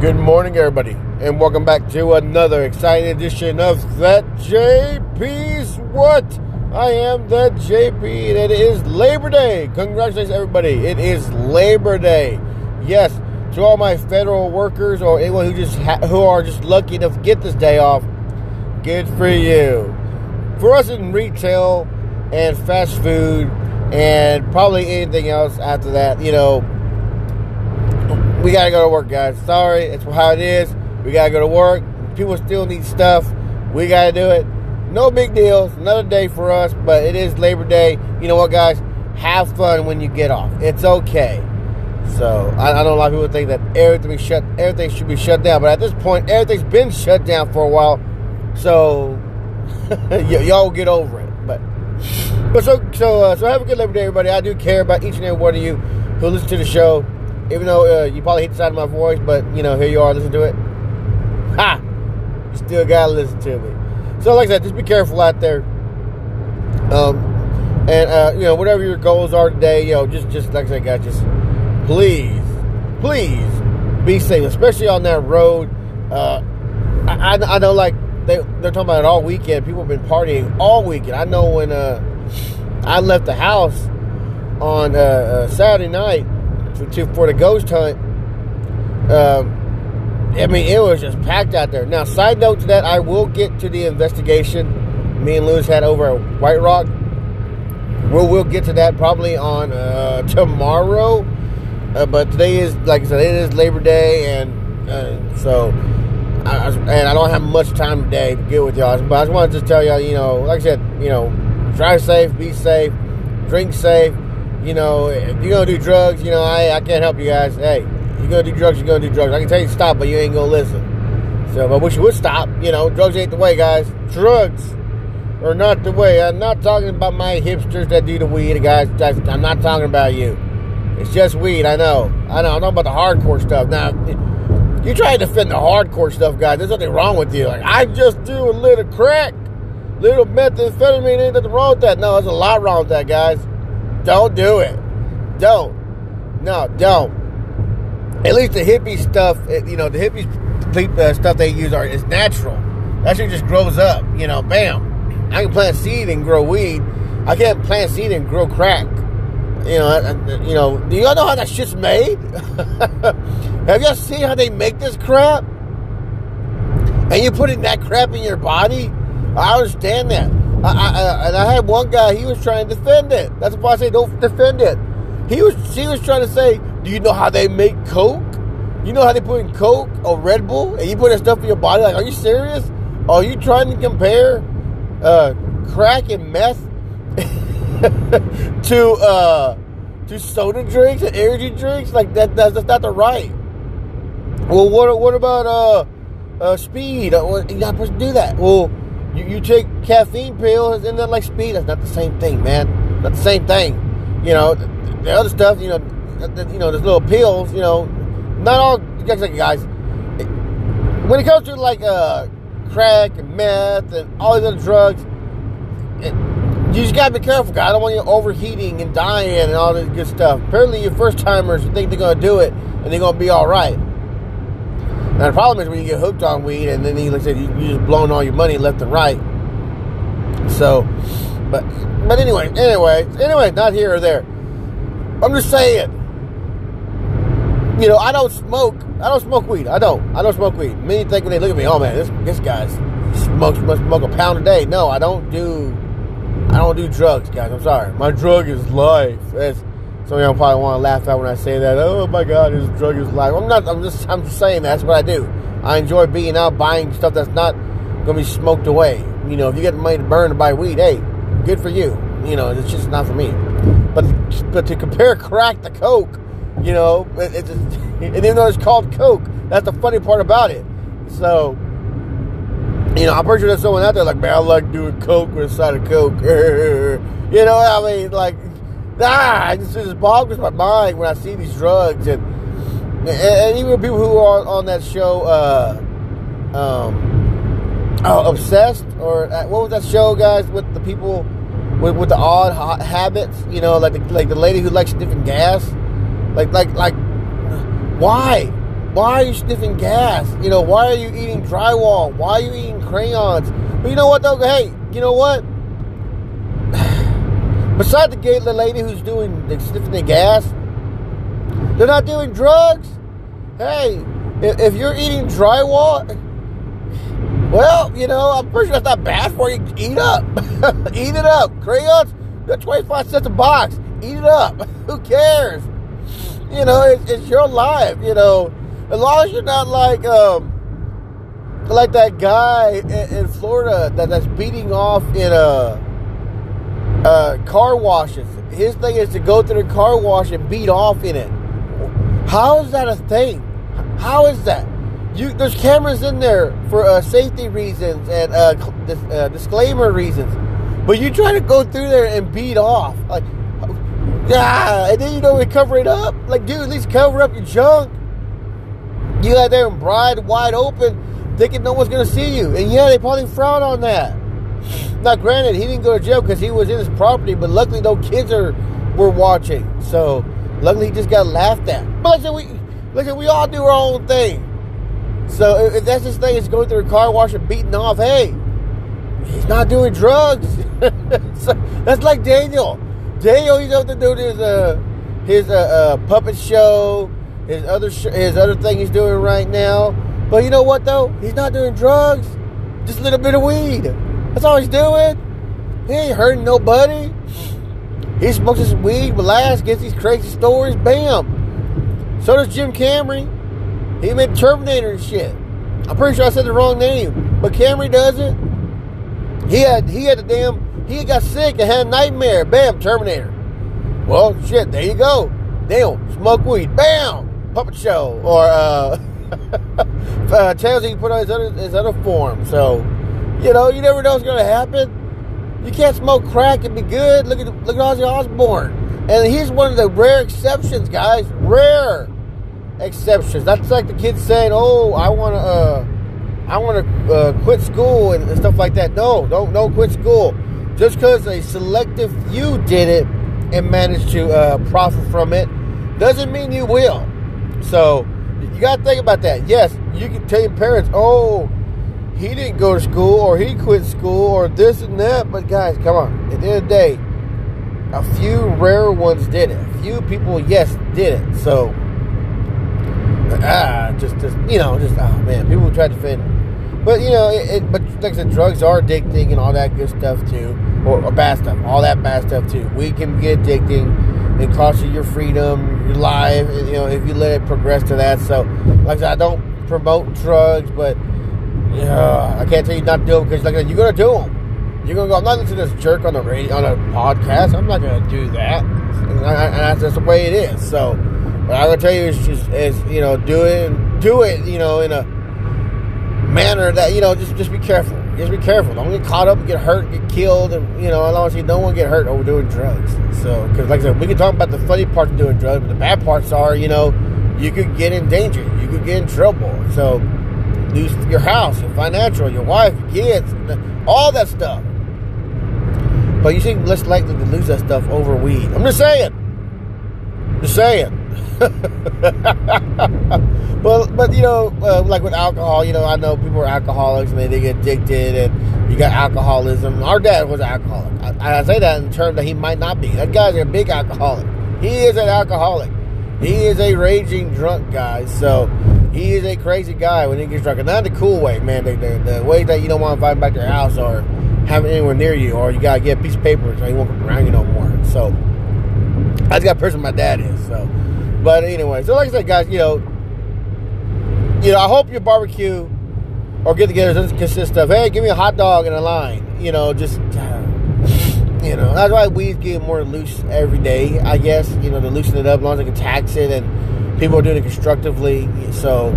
Good morning, everybody, and welcome back to another exciting edition of That JP's What? I am That JP, and it is Labor Day. Congratulations, everybody. It is Labor Day. Yes, to all my federal workers or anyone who just ha- who are just lucky enough to get this day off, good for you. For us in retail and fast food and probably anything else after that, you know, we gotta go to work, guys. Sorry, it's how it is. We gotta go to work. People still need stuff. We gotta do it. No big deal. It's another day for us, but it is Labor Day. You know what, guys? Have fun when you get off. It's okay. So I, I know a lot of people think that everything shut, everything should be shut down, but at this point, everything's been shut down for a while. So y- y'all get over it. But but so so uh, so have a good Labor Day, everybody. I do care about each and every one of you who listen to the show even though uh, you probably hate the sound of my voice, but you know, here you are, listen to it. Ha! You still gotta listen to me. So, like I said, just be careful out there. Um, and uh, you know, whatever your goals are today, you know, just just like I said, guys, just please, please be safe, especially on that road. Uh, I, I, I know, like they they're talking about it all weekend. People have been partying all weekend. I know when uh, I left the house on uh, uh, Saturday night to for the ghost hunt. Um, I mean, it was just packed out there. Now, side note to that, I will get to the investigation me and Lewis had over at White Rock. We'll, we'll get to that probably on uh, tomorrow. Uh, but today is, like I said, it is Labor Day, and uh, so, I, and I don't have much time today to get with y'all. But I just wanted to tell y'all, you know, like I said, you know, drive safe, be safe, drink safe you know, if you're gonna do drugs, you know, I, I can't help you guys. Hey, you're gonna do drugs, you're gonna do drugs. I can tell you to stop, but you ain't gonna listen. So I wish you would stop. You know, drugs ain't the way, guys. Drugs are not the way. I'm not talking about my hipsters that do the weed, guys. I'm not talking about you. It's just weed. I know. I know. I'm talking about the hardcore stuff. Now, you try to defend the hardcore stuff, guys. There's nothing wrong with you. Like I just do a little crack, little methamphetamine. Ain't nothing wrong with that. No, there's a lot wrong with that, guys. Don't do it. Don't. No, don't. At least the hippie stuff, eh, you know, the hippie stuff they use are is natural. That shit just grows up. You know, bam. I can plant seed and grow weed. I can't plant seed and grow crack. You know, you know. Do y'all know how that shit's made? Have y'all seen how they make this crap? And you putting that crap in your body? I understand that. I, I, and I had one guy, he was trying to defend it. That's why I say don't defend it. He was, she was trying to say, do you know how they make Coke? You know how they put in Coke or Red Bull, and you put that stuff in your body? Like, are you serious? Are you trying to compare uh, crack and meth to uh, to soda drinks and energy drinks? Like that, that's, that's not the right. Well, what what about uh, uh, speed? Uh, not supposed to do that. Well you, you take caffeine pills and then like speed. That's not the same thing, man. Not the same thing. You know, the, the other stuff. You know, the, you know, there's little pills. You know, not all guys. When it comes to like uh, crack and meth and all these other drugs, it, you just gotta be careful, guys. I don't want you overheating and dying and all this good stuff. Apparently, your first timers think they're gonna do it and they're gonna be all right. Now the problem is when you get hooked on weed and then you like said you, you just blowing all your money left and right. So, but but anyway, anyway, anyway, not here or there. I'm just saying. You know, I don't smoke. I don't smoke weed. I don't. I don't smoke weed. Many think when they look at me, oh man, this this guy's smokes must smoke a pound a day. No, I don't do. I don't do drugs, guys. I'm sorry. My drug is life. Some of y'all probably want to laugh at when I say that. Oh my God, his drug is life. I'm not. I'm just. I'm just saying that's what I do. I enjoy being out buying stuff that's not gonna be smoked away. You know, if you get money to burn to buy weed, hey, good for you. You know, it's just not for me. But but to compare crack to coke, you know, it, it's and even though it's called coke, that's the funny part about it. So. You know, I'm pretty sure there's someone out there like, man, I like doing coke with a side of coke. you know, I mean, like, ah, it just boggles my mind when I see these drugs and and, even people who are on that show, uh, um, oh, obsessed or uh, what was that show, guys, with the people with, with the odd ha- habits? You know, like the, like the lady who likes different gas, like like like why? why are you sniffing gas? You know, why are you eating drywall? Why are you eating crayons? But you know what though? Hey, you know what? Besides the gay lady who's doing the sniffing the gas, they're not doing drugs. Hey, if, if you're eating drywall, well, you know, I'm pretty sure that's not bad for you. Eat up. Eat it up. Crayons, they're 25 cents a box. Eat it up. Who cares? You know, it's, it's your life, you know. As long as you're not like um like that guy in, in Florida that, that's beating off in a uh, car washes. His thing is to go through the car wash and beat off in it. How is that a thing? How is that? You there's cameras in there for uh, safety reasons and uh, dis, uh, disclaimer reasons, but you try to go through there and beat off like, yeah, and then you don't cover it up. Like, dude, at least cover up your junk. You out there and bride wide open, thinking no one's gonna see you, and yeah, they probably frown on that. Now, granted, he didn't go to jail because he was in his property, but luckily no kids are were watching. So, luckily he just got laughed at. But listen, we listen, we all do our own thing. So if that's his thing, is going through a car wash and beating off. Hey, he's not doing drugs. so, that's like Daniel. Daniel, he's up to do his uh, his uh, uh, puppet show, his other sh- his other thing he's doing right now. But you know what though? He's not doing drugs. Just a little bit of weed. That's all he's doing. He ain't hurting nobody. He smokes his weed, relax, gets these crazy stories, bam. So does Jim Camry. He made Terminator and shit. I'm pretty sure I said the wrong name, but Camry does it. He had he had the damn he got sick and had a nightmare. Bam, Terminator. Well, shit, there you go. Damn, smoke weed. Bam, puppet show or uh, uh channels he put on his other his other form. So you know, you never know what's going to happen. You can't smoke crack and be good. Look at look at Ozzy Osbourne, and he's one of the rare exceptions, guys. Rare exceptions. That's like the kids saying, "Oh, I want to, uh, I want to uh, quit school and, and, stuff like that." No, don't don't quit school. Just because a selective few did it and managed to uh, profit from it, doesn't mean you will. So you got to think about that. Yes, you can tell your parents, "Oh." He didn't go to school or he quit school or this and that. But guys, come on. At the end of the day, a few rare ones did it. A few people, yes, did it. So, ah, just, just you know, just oh man, people try to defend. It. But you know, it, it, but like I said, drugs are addicting and all that good stuff too, or, or bad stuff, all that bad stuff too. We can get addicting and cost you your freedom, your life. You know, if you let it progress to that. So, like I said, I don't promote drugs, but yeah, I can't tell you not to do it because like you're gonna do them. You're gonna go. I'm not listening to this jerk on the radio on a podcast. I'm not gonna do that. And, I, and that's just the way it is. So, what I'm gonna tell you is just is you know do it do it you know in a manner that you know just just be careful. Just be careful. Don't get caught up, get hurt, get killed, and you know don't want to get hurt over doing drugs. So, because like I said, we can talk about the funny parts of doing drugs, but the bad parts are you know you could get in danger, you could get in trouble. So lose your house, your financial, your wife, your kids, all that stuff. But you seem less likely to lose that stuff over weed. I'm just saying. Just saying. but but you know, uh, like with alcohol, you know, I know people are alcoholics and they, get addicted, and you got alcoholism. Our dad was an alcoholic. I, I say that in terms that he might not be. That guy's a big alcoholic. He is an alcoholic. He is a raging drunk guy. So he is a crazy guy when he gets drunk. And not the cool way, man. The, the, the way that you don't want to invite him back to your house or have anywhere near you, or you got to get a piece of paper so he won't come around you no more. So, that's the person my dad is. So, but anyway, so like I said, guys, you know, you know, I hope your barbecue or get together doesn't consist of, hey, give me a hot dog and a line. You know, just, you know, that's why we get more loose every day, I guess, you know, to loosen it up as long as I can tax it and people are doing it constructively. So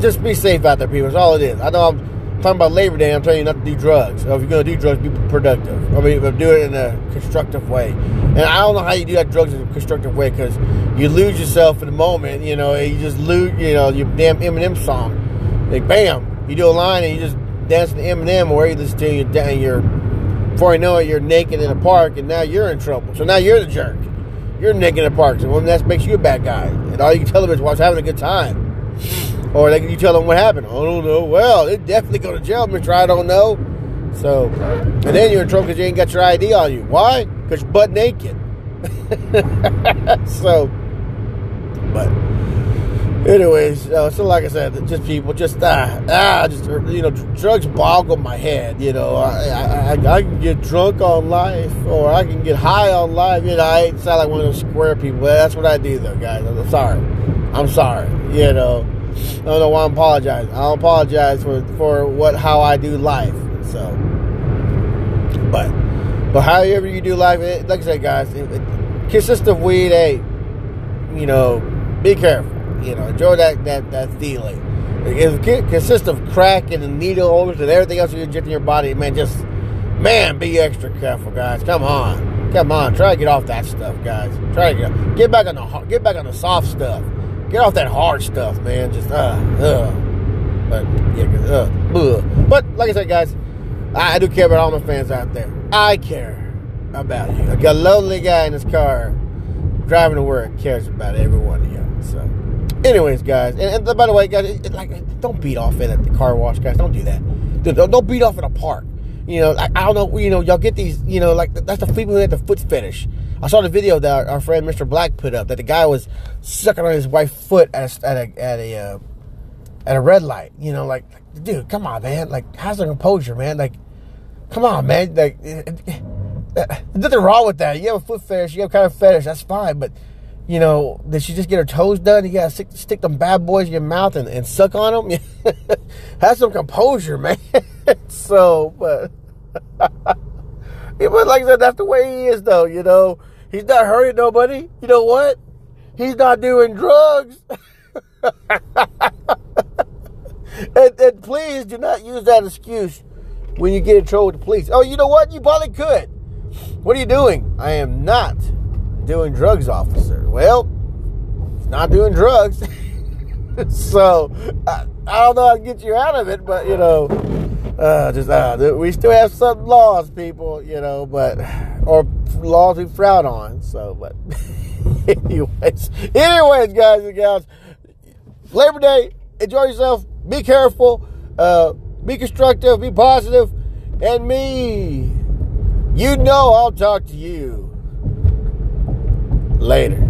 just be safe out there, people. That's all it is. I know I'm talking about Labor Day. I'm telling you not to do drugs. So if you're going to do drugs, be productive. I mean, do it in a constructive way. And I don't know how you do that drugs in a constructive way because you lose yourself in the moment. You know, you just lose. You know, your damn Eminem song. Like bam, you do a line and you just dance to Eminem, or you listen to you, you're before you know it, you're naked in a park, and now you're in trouble. So now you're the jerk. You're nicking the parks, and that makes you a bad guy. And all you can tell them is, well, I was having a good time. Or like you tell them what happened. I don't know. Well, they definitely go to jail, Mister. I don't know. So, and then you're in trouble because you ain't got your ID on you. Why? Because you're butt naked. so, but anyways, uh, so like I said, just people, just ah, ah, just you know, drugs boggle my head. You know, I, I, I, can get drunk on life, or I can get high on life. You know, I ain't sound like one of those square people. That's what I do, though, guys. I'm sorry. I'm sorry. You know, I don't know why I'm apologizing. I don't apologize for for what how I do life. So, but but however you do life, it, like I said, guys, it, it consists of weed. Hey, you know, be careful. You know, enjoy that that that feeling. It consists of crack and the needle holders and everything else you inject in your body. Man, just man, be extra careful, guys. Come on, come on, try to get off that stuff, guys. Try to get get back on the get back on the soft stuff. Get off that hard stuff, man. Just uh, uh. But yeah, uh, ugh. but like I said, guys, I, I do care about all my fans out there. I care about you. Like a lonely guy in his car driving to work cares about every one of you. So, anyways, guys, and, and by the way, guys, it, like don't beat off in at the car wash, guys. Don't do that. Don't, don't beat off in a park. You know, I, I, don't know. You know, y'all get these. You know, like that's the people who had the foot fetish. I saw the video that our, friend Mr. Black put up that the guy was sucking on his wife's foot at a at a at a, uh, at a red light. You know, like, dude, come on, man. Like, how's the composure, man? Like, come on, man. Like, eh, eh, eh, nothing wrong with that. You have a foot fetish, you have kind of fetish, that's fine. But, you know, did she just get her toes done? You gotta stick, stick them bad boys in your mouth and, and suck on them? have some composure, man. so, but. but like I said, that's the way he is, though. You know, he's not hurting nobody. You know what? He's not doing drugs. and, and please do not use that excuse when you get in trouble with the police. Oh, you know what? You probably could. What are you doing? I am not doing drugs, officer. Well, not doing drugs. so I, I, don't know how to get you out of it, but you know, uh, just uh, we still have some laws, people. You know, but or laws we frown on. So, but anyways, anyways, guys and gals, Labor Day. Enjoy yourself. Be careful. Uh, be constructive, be positive. positive, and me, you know I'll talk to you later.